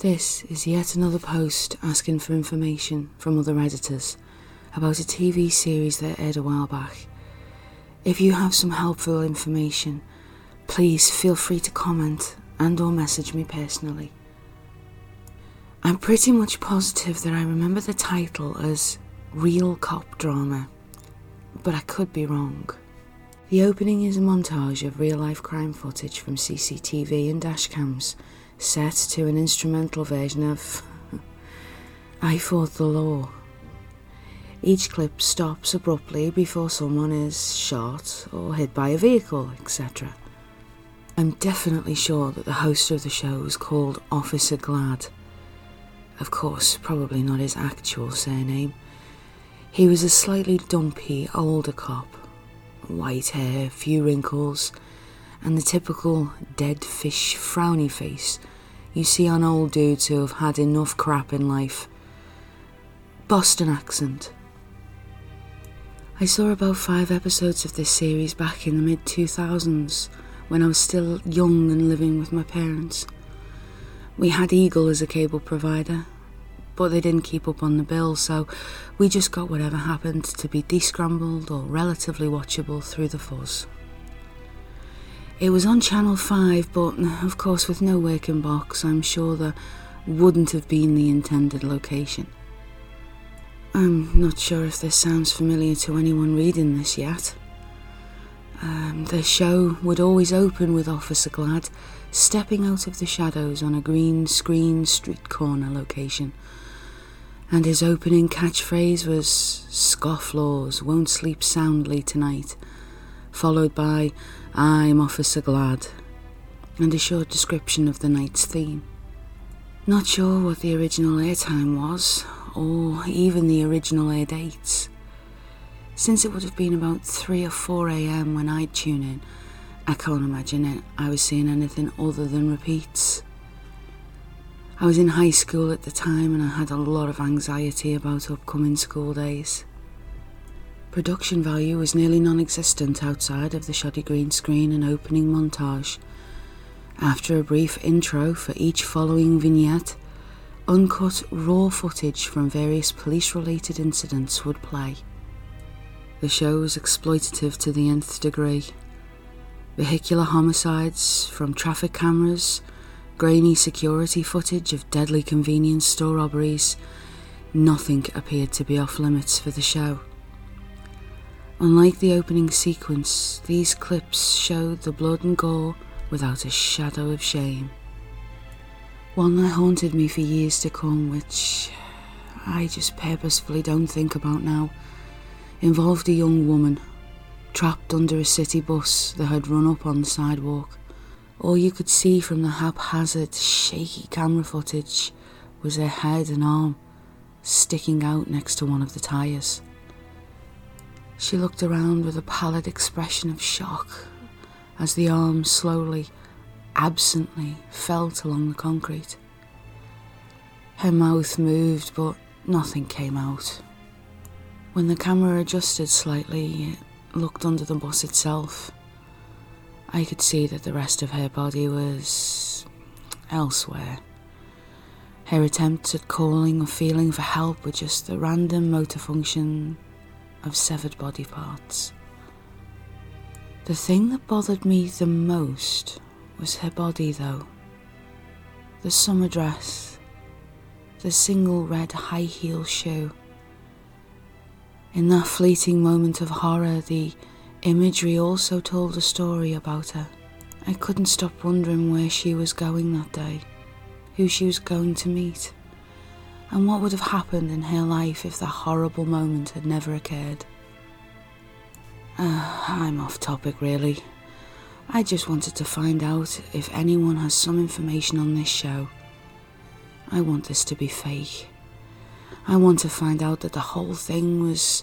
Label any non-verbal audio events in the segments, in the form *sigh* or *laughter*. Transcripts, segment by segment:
This is yet another post asking for information from other Redditors about a TV series that aired a while back. If you have some helpful information, please feel free to comment and or message me personally. I'm pretty much positive that I remember the title as Real Cop Drama, but I could be wrong. The opening is a montage of real life crime footage from CCTV and dashcams set to an instrumental version of I Fought the Law. Each clip stops abruptly before someone is shot or hit by a vehicle, etc. I'm definitely sure that the host of the show was called Officer Glad. Of course, probably not his actual surname. He was a slightly dumpy, older cop. White hair, few wrinkles, and the typical dead fish frowny face you see on old dudes who have had enough crap in life. Boston accent. I saw about five episodes of this series back in the mid 2000s when I was still young and living with my parents. We had Eagle as a cable provider, but they didn't keep up on the bill, so we just got whatever happened to be descrambled or relatively watchable through the fuzz. It was on Channel 5, but of course, with no working box, I'm sure there wouldn't have been the intended location. I'm not sure if this sounds familiar to anyone reading this yet. Um, the show would always open with Officer Glad stepping out of the shadows on a green screen street corner location. And his opening catchphrase was Scofflaws won't sleep soundly tonight, followed by I'm Officer Glad, and a short description of the night's theme. Not sure what the original airtime was, or even the original air dates. Since it would have been about 3 or 4 am when I'd tune in, I can't imagine it. I was seeing anything other than repeats. I was in high school at the time and I had a lot of anxiety about upcoming school days. Production value was nearly non existent outside of the shoddy green screen and opening montage. After a brief intro for each following vignette, uncut raw footage from various police related incidents would play. The show was exploitative to the nth degree. Vehicular homicides from traffic cameras, grainy security footage of deadly convenience store robberies, nothing appeared to be off limits for the show. Unlike the opening sequence, these clips showed the blood and gore without a shadow of shame. One that haunted me for years to come, which I just purposefully don't think about now, involved a young woman trapped under a city bus that had run up on the sidewalk. All you could see from the haphazard, shaky camera footage was her head and arm sticking out next to one of the tyres. She looked around with a pallid expression of shock as the arm slowly, absently felt along the concrete. Her mouth moved, but nothing came out. When the camera adjusted slightly, it looked under the bus itself. I could see that the rest of her body was elsewhere. Her attempts at calling or feeling for help were just the random motor function of severed body parts. The thing that bothered me the most was her body, though. The summer dress, the single red high heel shoe. In that fleeting moment of horror, the imagery also told a story about her. I couldn't stop wondering where she was going that day, who she was going to meet and what would have happened in her life if that horrible moment had never occurred. Uh, I'm off topic, really. I just wanted to find out if anyone has some information on this show. I want this to be fake. I want to find out that the whole thing was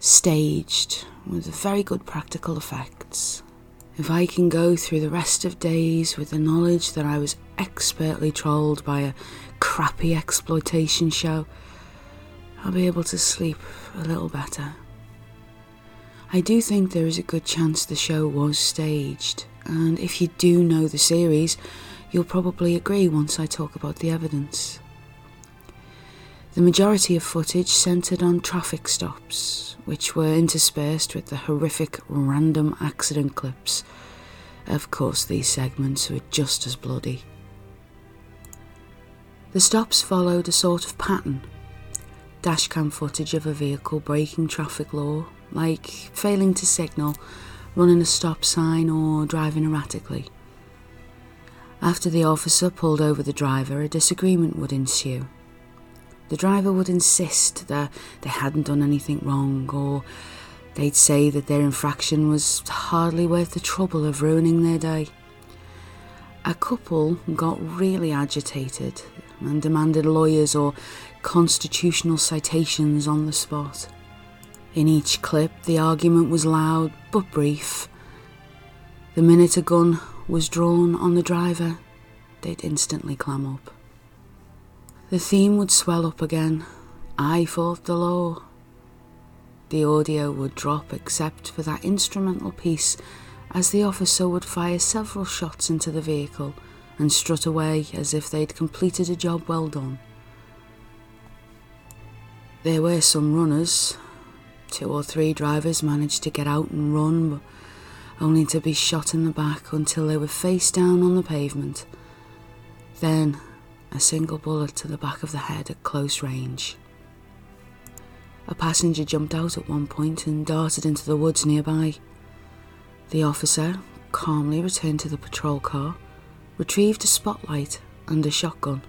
staged with very good practical effects. If I can go through the rest of days with the knowledge that I was expertly trolled by a crappy exploitation show, I'll be able to sleep a little better. I do think there is a good chance the show was staged, and if you do know the series, You'll probably agree once I talk about the evidence. The majority of footage centred on traffic stops, which were interspersed with the horrific random accident clips. Of course, these segments were just as bloody. The stops followed a sort of pattern dashcam footage of a vehicle breaking traffic law, like failing to signal, running a stop sign, or driving erratically. After the officer pulled over the driver, a disagreement would ensue. The driver would insist that they hadn't done anything wrong, or they'd say that their infraction was hardly worth the trouble of ruining their day. A couple got really agitated and demanded lawyers or constitutional citations on the spot. In each clip, the argument was loud but brief. The minute a gun was drawn on the driver, they'd instantly clam up. The theme would swell up again. I fought the law. The audio would drop except for that instrumental piece as the officer would fire several shots into the vehicle and strut away as if they'd completed a job well done. There were some runners. Two or three drivers managed to get out and run, but only to be shot in the back until they were face down on the pavement. Then a single bullet to the back of the head at close range. A passenger jumped out at one point and darted into the woods nearby. The officer calmly returned to the patrol car, retrieved a spotlight and a shotgun,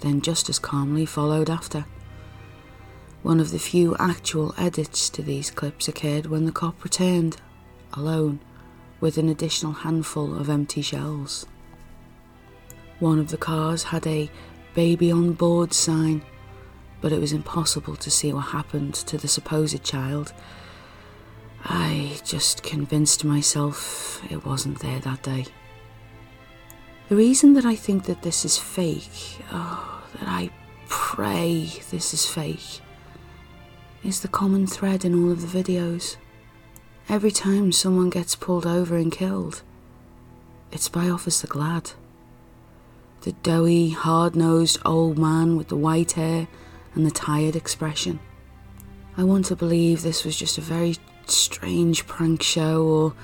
then just as calmly followed after. One of the few actual edits to these clips occurred when the cop returned, alone, with an additional handful of empty shells. One of the cars had a baby on board sign, but it was impossible to see what happened to the supposed child. I just convinced myself it wasn't there that day. The reason that I think that this is fake, oh, that I pray this is fake, is the common thread in all of the videos. Every time someone gets pulled over and killed, it's by Officer Glad the doughy, hard nosed old man with the white hair and the tired expression. I want to believe this was just a very strange prank show or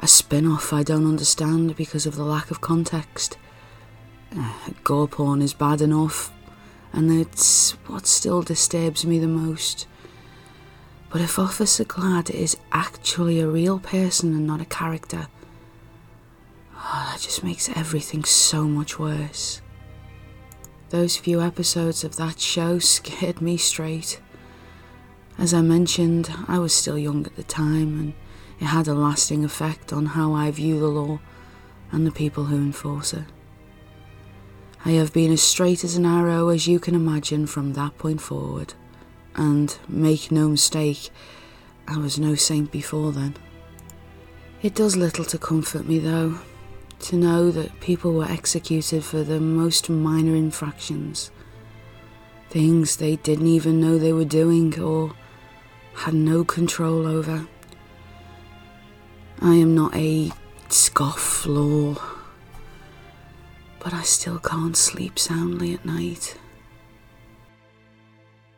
a spin off I don't understand because of the lack of context. Uh, gore porn is bad enough, and it's what still disturbs me the most. But if Officer Glad is actually a real person and not a character, Oh, that just makes everything so much worse. Those few episodes of that show *laughs* scared me straight. As I mentioned, I was still young at the time, and it had a lasting effect on how I view the law and the people who enforce it. I have been as straight as an arrow as you can imagine from that point forward, and make no mistake, I was no saint before then. It does little to comfort me, though, to know that people were executed for the most minor infractions, things they didn't even know they were doing or had no control over. I am not a scofflaw, but I still can't sleep soundly at night.